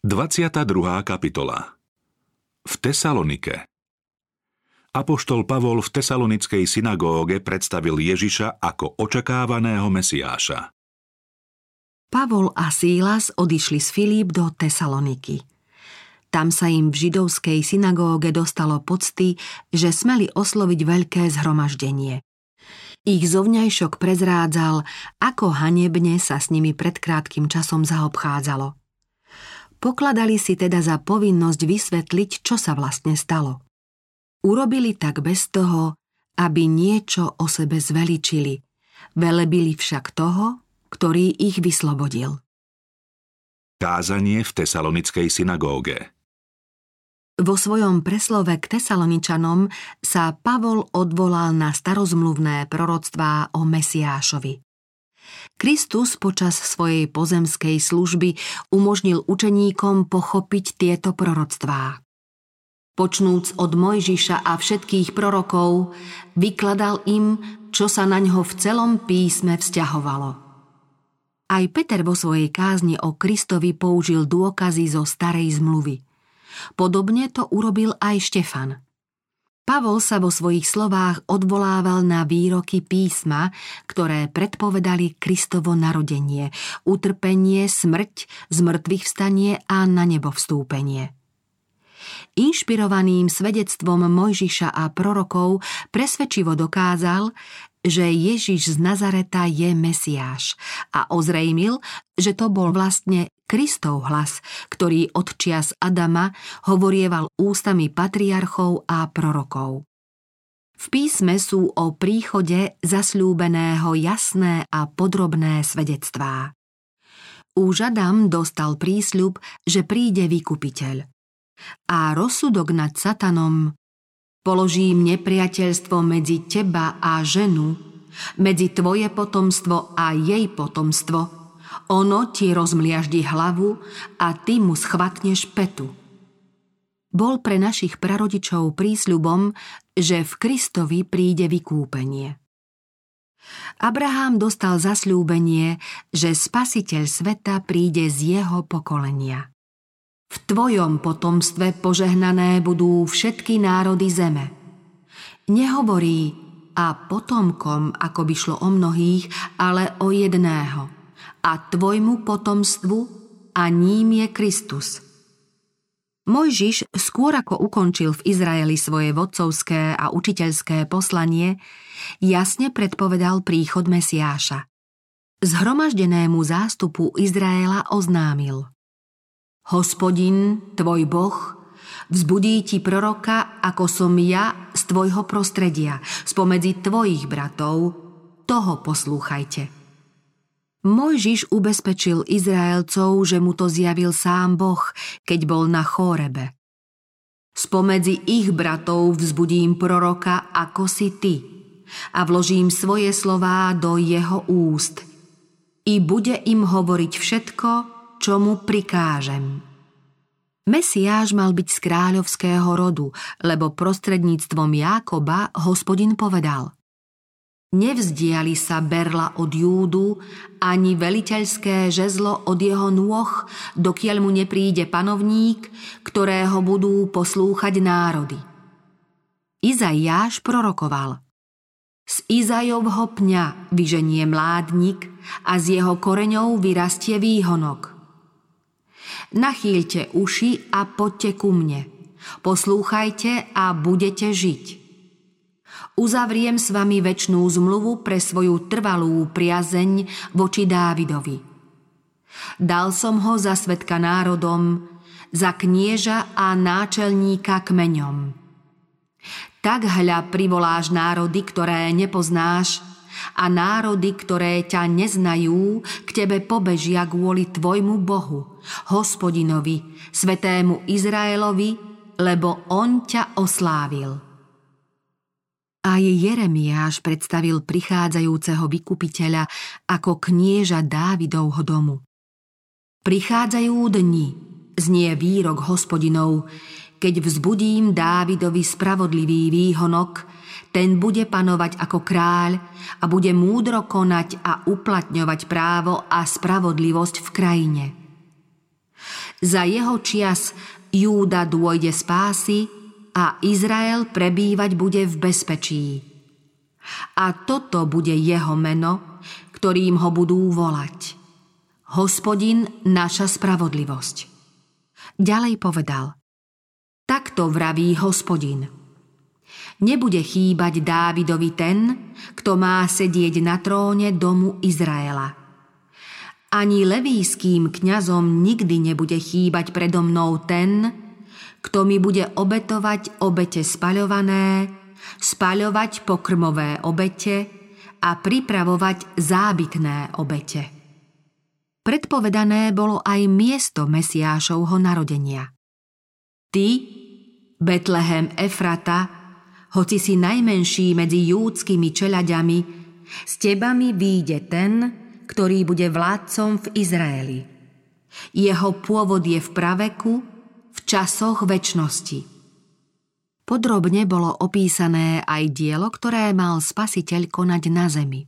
22. kapitola V Tesalonike Apoštol Pavol v tesalonickej synagóge predstavil Ježiša ako očakávaného Mesiáša. Pavol a Sílas odišli z Filíp do Tesaloniky. Tam sa im v židovskej synagóge dostalo pocty, že smeli osloviť veľké zhromaždenie. Ich zovňajšok prezrádzal, ako hanebne sa s nimi pred krátkým časom zaobchádzalo – Pokladali si teda za povinnosť vysvetliť, čo sa vlastne stalo. Urobili tak bez toho, aby niečo o sebe zveličili, velebili však toho, ktorý ich vyslobodil. Kázanie v tesalonickej synagóge Vo svojom preslove k tesaloničanom sa Pavol odvolal na starozmluvné proroctvá o Mesiášovi. Kristus počas svojej pozemskej služby umožnil učeníkom pochopiť tieto proroctvá. Počnúc od Mojžiša a všetkých prorokov, vykladal im, čo sa na ňo v celom písme vzťahovalo. Aj Peter vo svojej kázni o Kristovi použil dôkazy zo starej zmluvy. Podobne to urobil aj Štefan – Pavol sa vo svojich slovách odvolával na výroky písma, ktoré predpovedali Kristovo narodenie, utrpenie, smrť, zmrtvých vstanie a na nebo vstúpenie. Inšpirovaným svedectvom Mojžiša a prorokov presvedčivo dokázal, že Ježiš z Nazareta je Mesiáš a ozrejmil, že to bol vlastne Kristov hlas, ktorý od čias Adama hovorieval ústami patriarchov a prorokov. V písme sú o príchode zasľúbeného jasné a podrobné svedectvá. Už Adam dostal prísľub, že príde vykupiteľ. A rozsudok nad Satanom Položím nepriateľstvo medzi teba a ženu, medzi tvoje potomstvo a jej potomstvo. Ono ti rozmliaždi hlavu a ty mu schvatneš petu. Bol pre našich prarodičov prísľubom, že v Kristovi príde vykúpenie. Abraham dostal zasľúbenie, že spasiteľ sveta príde z jeho pokolenia. V tvojom potomstve požehnané budú všetky národy zeme. Nehovorí a potomkom, ako by šlo o mnohých, ale o jedného. A tvojmu potomstvu a ním je Kristus. Mojžiš skôr ako ukončil v Izraeli svoje vodcovské a učiteľské poslanie, jasne predpovedal príchod Mesiáša. Zhromaždenému zástupu Izraela oznámil – Hospodin, tvoj Boh, vzbudí ti proroka, ako som ja z tvojho prostredia, spomedzi tvojich bratov, toho poslúchajte. Mojžiš ubezpečil Izraelcov, že mu to zjavil sám Boh, keď bol na Chórebe. Spomedzi ich bratov vzbudím proroka, ako si ty, a vložím svoje slová do jeho úst. I bude im hovoriť všetko, čo mu prikážem. Mesiáš mal byť z kráľovského rodu, lebo prostredníctvom Jákoba hospodin povedal Nevzdiali sa berla od Júdu, ani veliteľské žezlo od jeho nôh, dokiaľ mu nepríde panovník, ktorého budú poslúchať národy. Izaiáš prorokoval Z Izajovho pňa vyženie mládnik a z jeho koreňov vyrastie výhonok – Nachýlte uši a poďte ku mne. Poslúchajte a budete žiť. Uzavriem s vami väčšnú zmluvu pre svoju trvalú priazeň voči Dávidovi. Dal som ho za svetka národom, za knieža a náčelníka kmeňom. Tak hľa privoláš národy, ktoré nepoznáš, a národy, ktoré ťa neznajú, k tebe pobežia kvôli tvojmu Bohu, hospodinovi, svetému Izraelovi, lebo on ťa oslávil. Aj Jeremiáš predstavil prichádzajúceho vykupiteľa ako knieža Dávidovho domu. Prichádzajú dni, znie výrok hospodinov, keď vzbudím Dávidovi spravodlivý výhonok, ten bude panovať ako kráľ a bude múdro konať a uplatňovať právo a spravodlivosť v krajine. Za jeho čias Júda dôjde spásy a Izrael prebývať bude v bezpečí. A toto bude jeho meno, ktorým ho budú volať. Hospodin naša spravodlivosť. Ďalej povedal. Takto vraví hospodin. Nebude chýbať Dávidovi ten, kto má sedieť na tróne domu Izraela. Ani levíským kňazom nikdy nebude chýbať predo mnou ten, kto mi bude obetovať obete spaľované, spaľovať pokrmové obete a pripravovať zábytné obete. Predpovedané bolo aj miesto Mesiášovho narodenia. Ty, Betlehem Efrata, hoci si najmenší medzi júdskými čeľaďami, s tebami výjde ten, ktorý bude vládcom v Izraeli. Jeho pôvod je v praveku, v časoch väčnosti. Podrobne bolo opísané aj dielo, ktoré mal spasiteľ konať na zemi.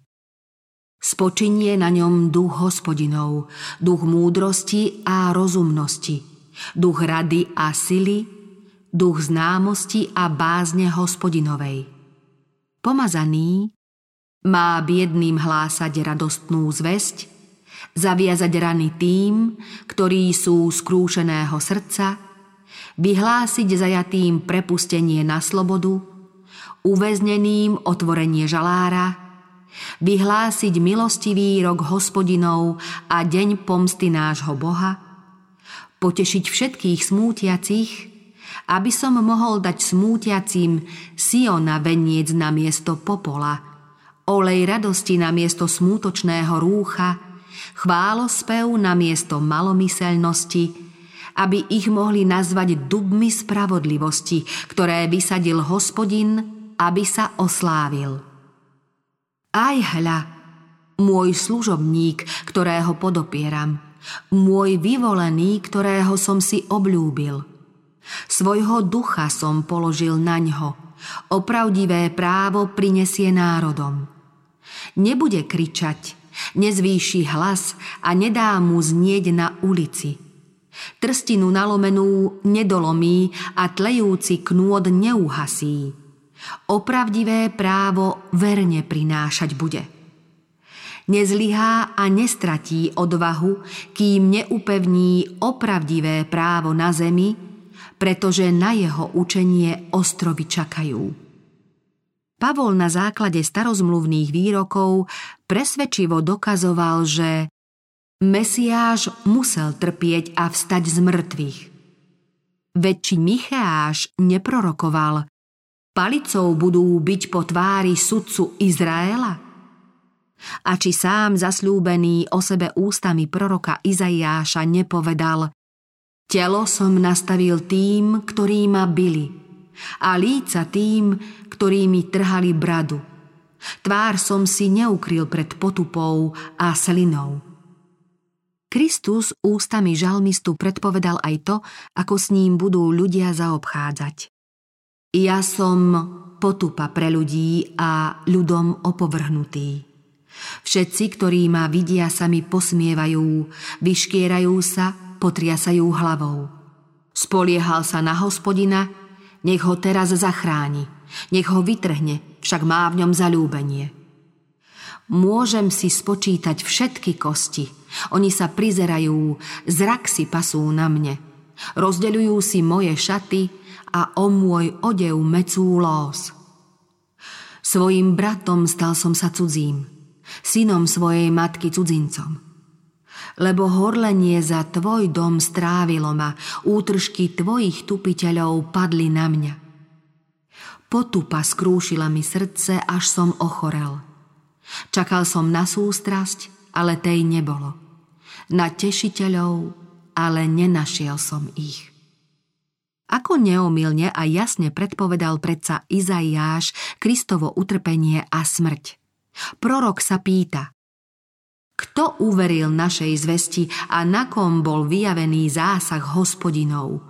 Spočinie na ňom duch hospodinov, duch múdrosti a rozumnosti, duch rady a sily, duch známosti a bázne hospodinovej. Pomazaný má biedným hlásať radostnú zväzť, zaviazať rany tým, ktorí sú skrúšeného srdca, vyhlásiť zajatým prepustenie na slobodu, uväzneným otvorenie žalára, vyhlásiť milostivý rok hospodinov a deň pomsty nášho Boha, potešiť všetkých smútiacich, aby som mohol dať smútiacim Siona veniec na miesto popola – olej radosti na miesto smútočného rúcha, chválospev na miesto malomyselnosti, aby ich mohli nazvať dubmi spravodlivosti, ktoré vysadil hospodin, aby sa oslávil. Aj hľa, môj služobník, ktorého podopieram, môj vyvolený, ktorého som si obľúbil. Svojho ducha som položil na ňo, opravdivé právo prinesie národom. Nebude kričať, nezvýši hlas a nedá mu znieť na ulici. Trstinu nalomenú nedolomí a tlejúci knôd neuhasí. Opravdivé právo verne prinášať bude. Nezlyhá a nestratí odvahu, kým neupevní opravdivé právo na zemi, pretože na jeho učenie ostrovy čakajú. Pavol na základe starozmluvných výrokov presvedčivo dokazoval, že Mesiáš musel trpieť a vstať z mŕtvych. Veď či Micheáš neprorokoval, palicou budú byť po tvári sudcu Izraela? A či sám zasľúbený o sebe ústami proroka Izaiáša nepovedal Telo som nastavil tým, ktorí ma byli – a líca tým, ktorí mi trhali bradu. Tvár som si neukryl pred potupou a slinou. Kristus ústami žalmistu predpovedal aj to, ako s ním budú ľudia zaobchádzať. Ja som potupa pre ľudí a ľudom opovrhnutý. Všetci, ktorí ma vidia, sa mi posmievajú, vyškierajú sa, potriasajú hlavou. Spoliehal sa na hospodina, nech ho teraz zachráni, nech ho vytrhne, však má v ňom zalúbenie. Môžem si spočítať všetky kosti. Oni sa prizerajú, zrak si pasú na mne. Rozdeľujú si moje šaty a o môj odev mecú lós. Svojim bratom stal som sa cudzím, synom svojej matky cudzincom lebo horlenie za tvoj dom strávilo ma, útržky tvojich tupiteľov padli na mňa. Potupa skrúšila mi srdce, až som ochorel. Čakal som na sústrasť, ale tej nebolo. Na tešiteľov, ale nenašiel som ich. Ako neomilne a jasne predpovedal predsa Izaiáš Kristovo utrpenie a smrť. Prorok sa pýta, kto uveril našej zvesti a na kom bol vyjavený zásah hospodinov?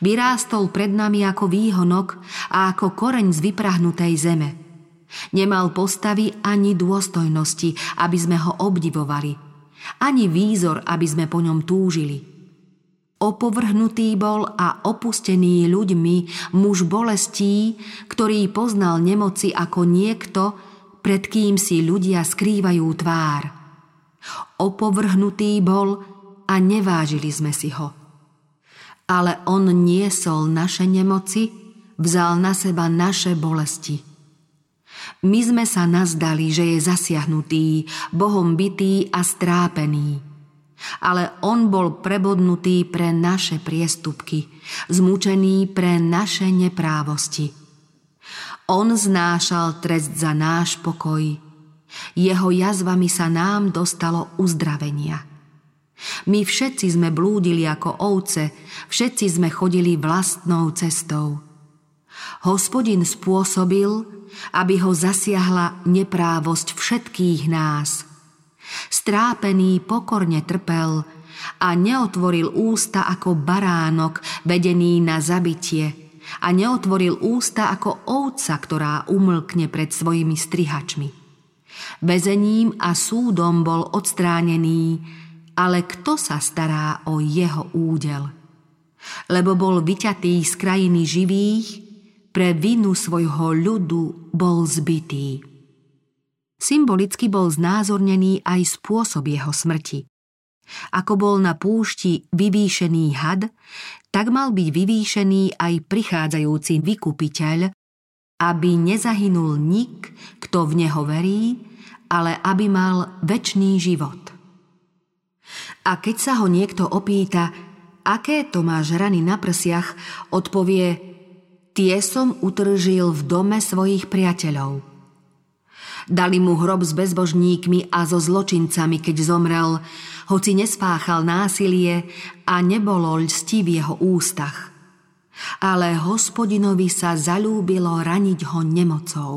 Vyrástol pred nami ako výhonok a ako koreň z vyprahnutej zeme. Nemal postavy ani dôstojnosti, aby sme ho obdivovali, ani výzor, aby sme po ňom túžili. Opovrhnutý bol a opustený ľuďmi muž bolestí, ktorý poznal nemoci ako niekto, pred kým si ľudia skrývajú tvár. Opovrhnutý bol a nevážili sme si ho. Ale on niesol naše nemoci, vzal na seba naše bolesti. My sme sa nazdali, že je zasiahnutý, Bohom bitý a strápený – ale on bol prebodnutý pre naše priestupky, zmučený pre naše neprávosti. On znášal trest za náš pokoj. Jeho jazvami sa nám dostalo uzdravenia. My všetci sme blúdili ako ovce, všetci sme chodili vlastnou cestou. Hospodin spôsobil, aby ho zasiahla neprávosť všetkých nás – Strápený pokorne trpel a neotvoril ústa ako baránok vedený na zabitie a neotvoril ústa ako ovca, ktorá umlkne pred svojimi strihačmi. Vezením a súdom bol odstránený, ale kto sa stará o jeho údel? Lebo bol vyťatý z krajiny živých, pre vinu svojho ľudu bol zbytý. Symbolicky bol znázornený aj spôsob jeho smrti. Ako bol na púšti vyvýšený had, tak mal byť vyvýšený aj prichádzajúci vykupiteľ, aby nezahynul nik, kto v neho verí, ale aby mal väčší život. A keď sa ho niekto opýta, aké to máš rany na prsiach, odpovie, tie som utržil v dome svojich priateľov – Dali mu hrob s bezbožníkmi a so zločincami, keď zomrel, hoci nespáchal násilie a nebolo lsti v jeho ústach. Ale hospodinovi sa zalúbilo raniť ho nemocou.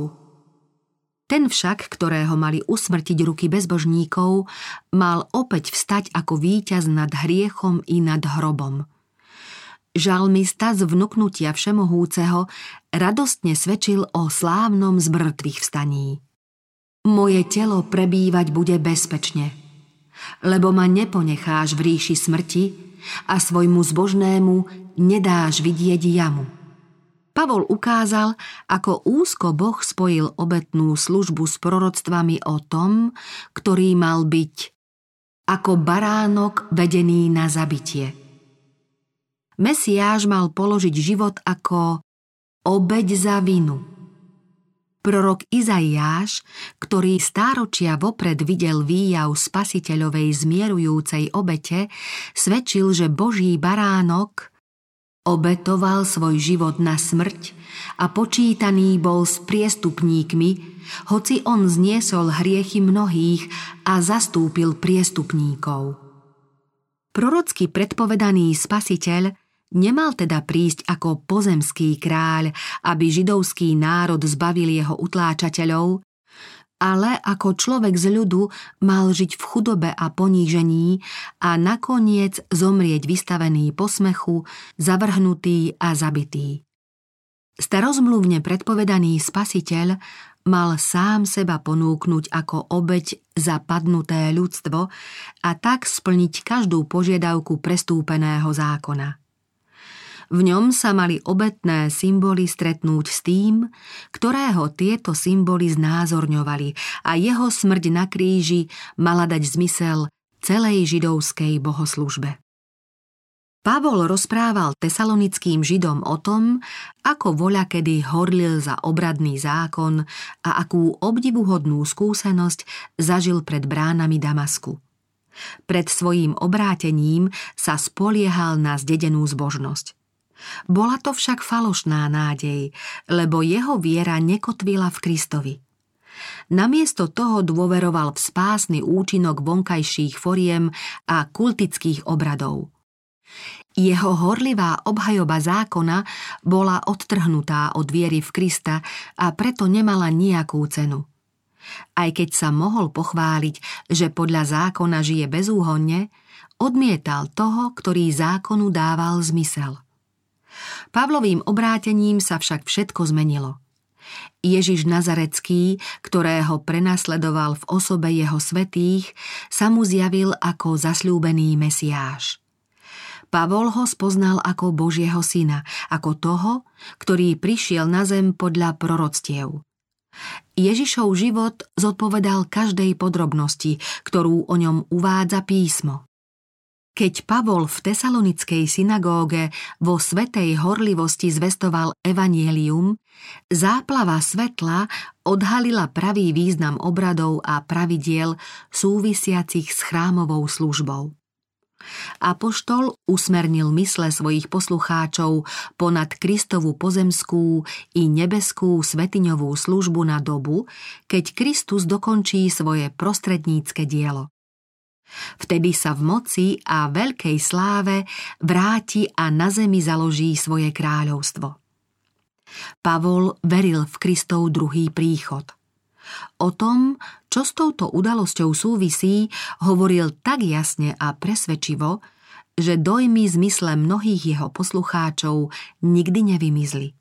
Ten však, ktorého mali usmrtiť ruky bezbožníkov, mal opäť vstať ako víťaz nad hriechom i nad hrobom. Žalmista z vnuknutia Všemohúceho radostne svedčil o slávnom zmrtvých vstaní. Moje telo prebývať bude bezpečne, lebo ma neponecháš v ríši smrti a svojmu zbožnému nedáš vidieť jamu. Pavol ukázal, ako úzko Boh spojil obetnú službu s proroctvami o tom, ktorý mal byť ako baránok vedený na zabitie. Mesiáš mal položiť život ako obeď za vinu – Prorok Izaiáš, ktorý stáročia vopred videl výjav spasiteľovej zmierujúcej obete, svedčil, že Boží baránok obetoval svoj život na smrť a počítaný bol s priestupníkmi, hoci on zniesol hriechy mnohých a zastúpil priestupníkov. Prorocky predpovedaný spasiteľ Nemal teda prísť ako pozemský kráľ, aby židovský národ zbavil jeho utláčateľov, ale ako človek z ľudu mal žiť v chudobe a ponížení a nakoniec zomrieť vystavený posmechu, zavrhnutý a zabitý. Starozmluvne predpovedaný spasiteľ mal sám seba ponúknuť ako obeď za padnuté ľudstvo a tak splniť každú požiadavku prestúpeného zákona. V ňom sa mali obetné symboly stretnúť s tým, ktorého tieto symboly znázorňovali a jeho smrť na kríži mala dať zmysel celej židovskej bohoslužbe. Pavol rozprával tesalonickým židom o tom, ako voľa kedy horlil za obradný zákon a akú obdivuhodnú skúsenosť zažil pred bránami Damasku. Pred svojím obrátením sa spoliehal na zdedenú zbožnosť. Bola to však falošná nádej, lebo jeho viera nekotvila v Kristovi. Namiesto toho dôveroval v spásny účinok vonkajších foriem a kultických obradov. Jeho horlivá obhajoba zákona bola odtrhnutá od viery v Krista a preto nemala nejakú cenu. Aj keď sa mohol pochváliť, že podľa zákona žije bezúhonne, odmietal toho, ktorý zákonu dával zmysel. Pavlovým obrátením sa však všetko zmenilo. Ježiš Nazarecký, ktorého prenasledoval v osobe jeho svetých, sa mu zjavil ako zasľúbený Mesiáš. Pavol ho spoznal ako Božieho syna, ako toho, ktorý prišiel na zem podľa proroctiev. Ježišov život zodpovedal každej podrobnosti, ktorú o ňom uvádza písmo. Keď Pavol v tesalonickej synagóge vo svetej horlivosti zvestoval evanielium, záplava svetla odhalila pravý význam obradov a pravidiel súvisiacich s chrámovou službou. Apoštol usmernil mysle svojich poslucháčov ponad Kristovu pozemskú i nebeskú svetiňovú službu na dobu, keď Kristus dokončí svoje prostrednícke dielo. Vtedy sa v moci a veľkej sláve vráti a na zemi založí svoje kráľovstvo. Pavol veril v Kristov druhý príchod. O tom, čo s touto udalosťou súvisí, hovoril tak jasne a presvedčivo, že dojmy zmysle mnohých jeho poslucháčov nikdy nevymizli.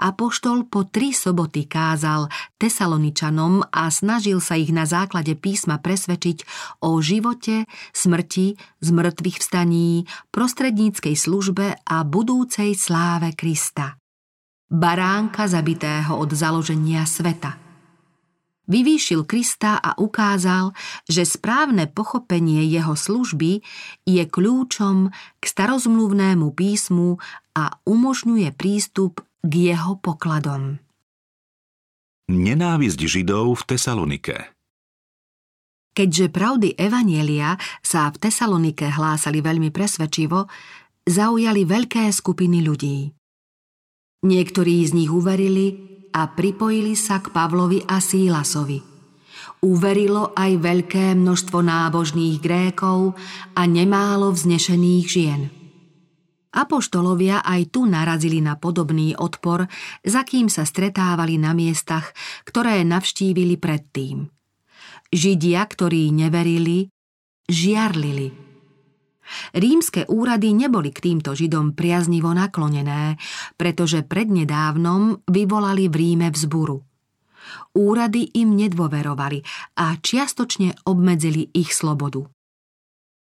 Apoštol po tri soboty kázal Tesaloničanom a snažil sa ich na základe písma presvedčiť o živote, smrti, zmrtvých vstaní, prostredníckej službe a budúcej sláve Krista. Baránka zabitého od založenia sveta – Vyvýšil Krista a ukázal, že správne pochopenie jeho služby je kľúčom k starozmluvnému písmu a umožňuje prístup k jeho pokladom. Nenávisť Židov v Tesalonike Keďže pravdy Evanielia sa v Tesalonike hlásali veľmi presvedčivo, zaujali veľké skupiny ľudí. Niektorí z nich uverili a pripojili sa k Pavlovi a Sílasovi. Uverilo aj veľké množstvo nábožných Grékov a nemálo vznešených žien – Apoštolovia aj tu narazili na podobný odpor, za kým sa stretávali na miestach, ktoré navštívili predtým. Židia, ktorí neverili, žiarlili. Rímske úrady neboli k týmto Židom priaznivo naklonené, pretože prednedávnom vyvolali v Ríme vzburu. Úrady im nedôverovali a čiastočne obmedzili ich slobodu.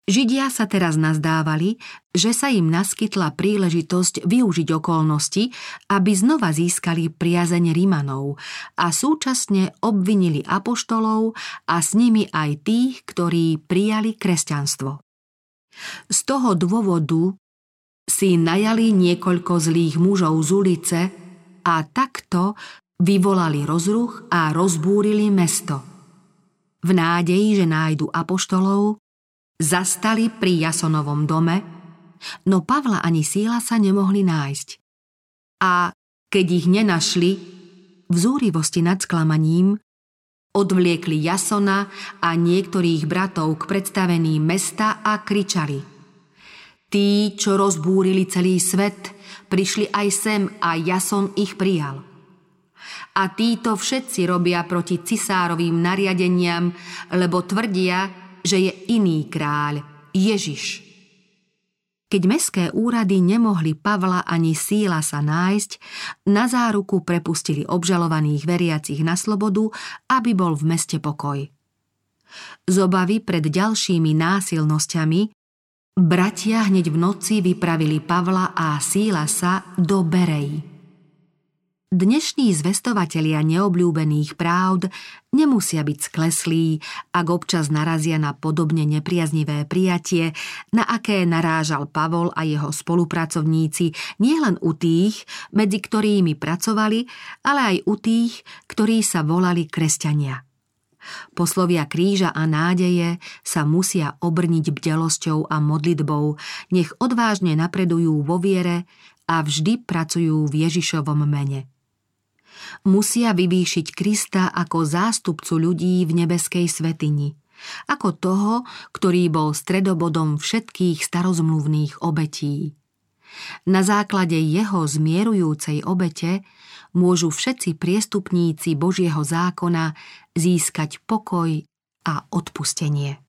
Židia sa teraz nazdávali, že sa im naskytla príležitosť využiť okolnosti, aby znova získali priazeň Rimanov a súčasne obvinili apoštolov a s nimi aj tých, ktorí prijali kresťanstvo. Z toho dôvodu si najali niekoľko zlých mužov z ulice a takto vyvolali rozruch a rozbúrili mesto. V nádeji, že nájdu apoštolov, Zastali pri Jasonovom dome, no Pavla ani Síla sa nemohli nájsť. A keď ich nenašli, v zúrivosti nad sklamaním, odvliekli Jasona a niektorých bratov k predstaveným mesta a kričali. Tí, čo rozbúrili celý svet, prišli aj sem a Jason ich prijal. A títo všetci robia proti cisárovým nariadeniam, lebo tvrdia, že je iný kráľ, Ježiš. Keď meské úrady nemohli Pavla ani síla sa nájsť, na záruku prepustili obžalovaných veriacich na slobodu, aby bol v meste pokoj. Z obavy pred ďalšími násilnosťami bratia hneď v noci vypravili Pavla a síla sa do Bereji. Dnešní zvestovatelia neobľúbených právd nemusia byť skleslí, ak občas narazia na podobne nepriaznivé prijatie, na aké narážal Pavol a jeho spolupracovníci nielen u tých, medzi ktorými pracovali, ale aj u tých, ktorí sa volali kresťania. Poslovia kríža a nádeje sa musia obrniť bdelosťou a modlitbou, nech odvážne napredujú vo viere a vždy pracujú v Ježišovom mene musia vyvýšiť Krista ako zástupcu ľudí v nebeskej svetini, ako toho, ktorý bol stredobodom všetkých starozmluvných obetí. Na základe jeho zmierujúcej obete môžu všetci priestupníci Božieho zákona získať pokoj a odpustenie.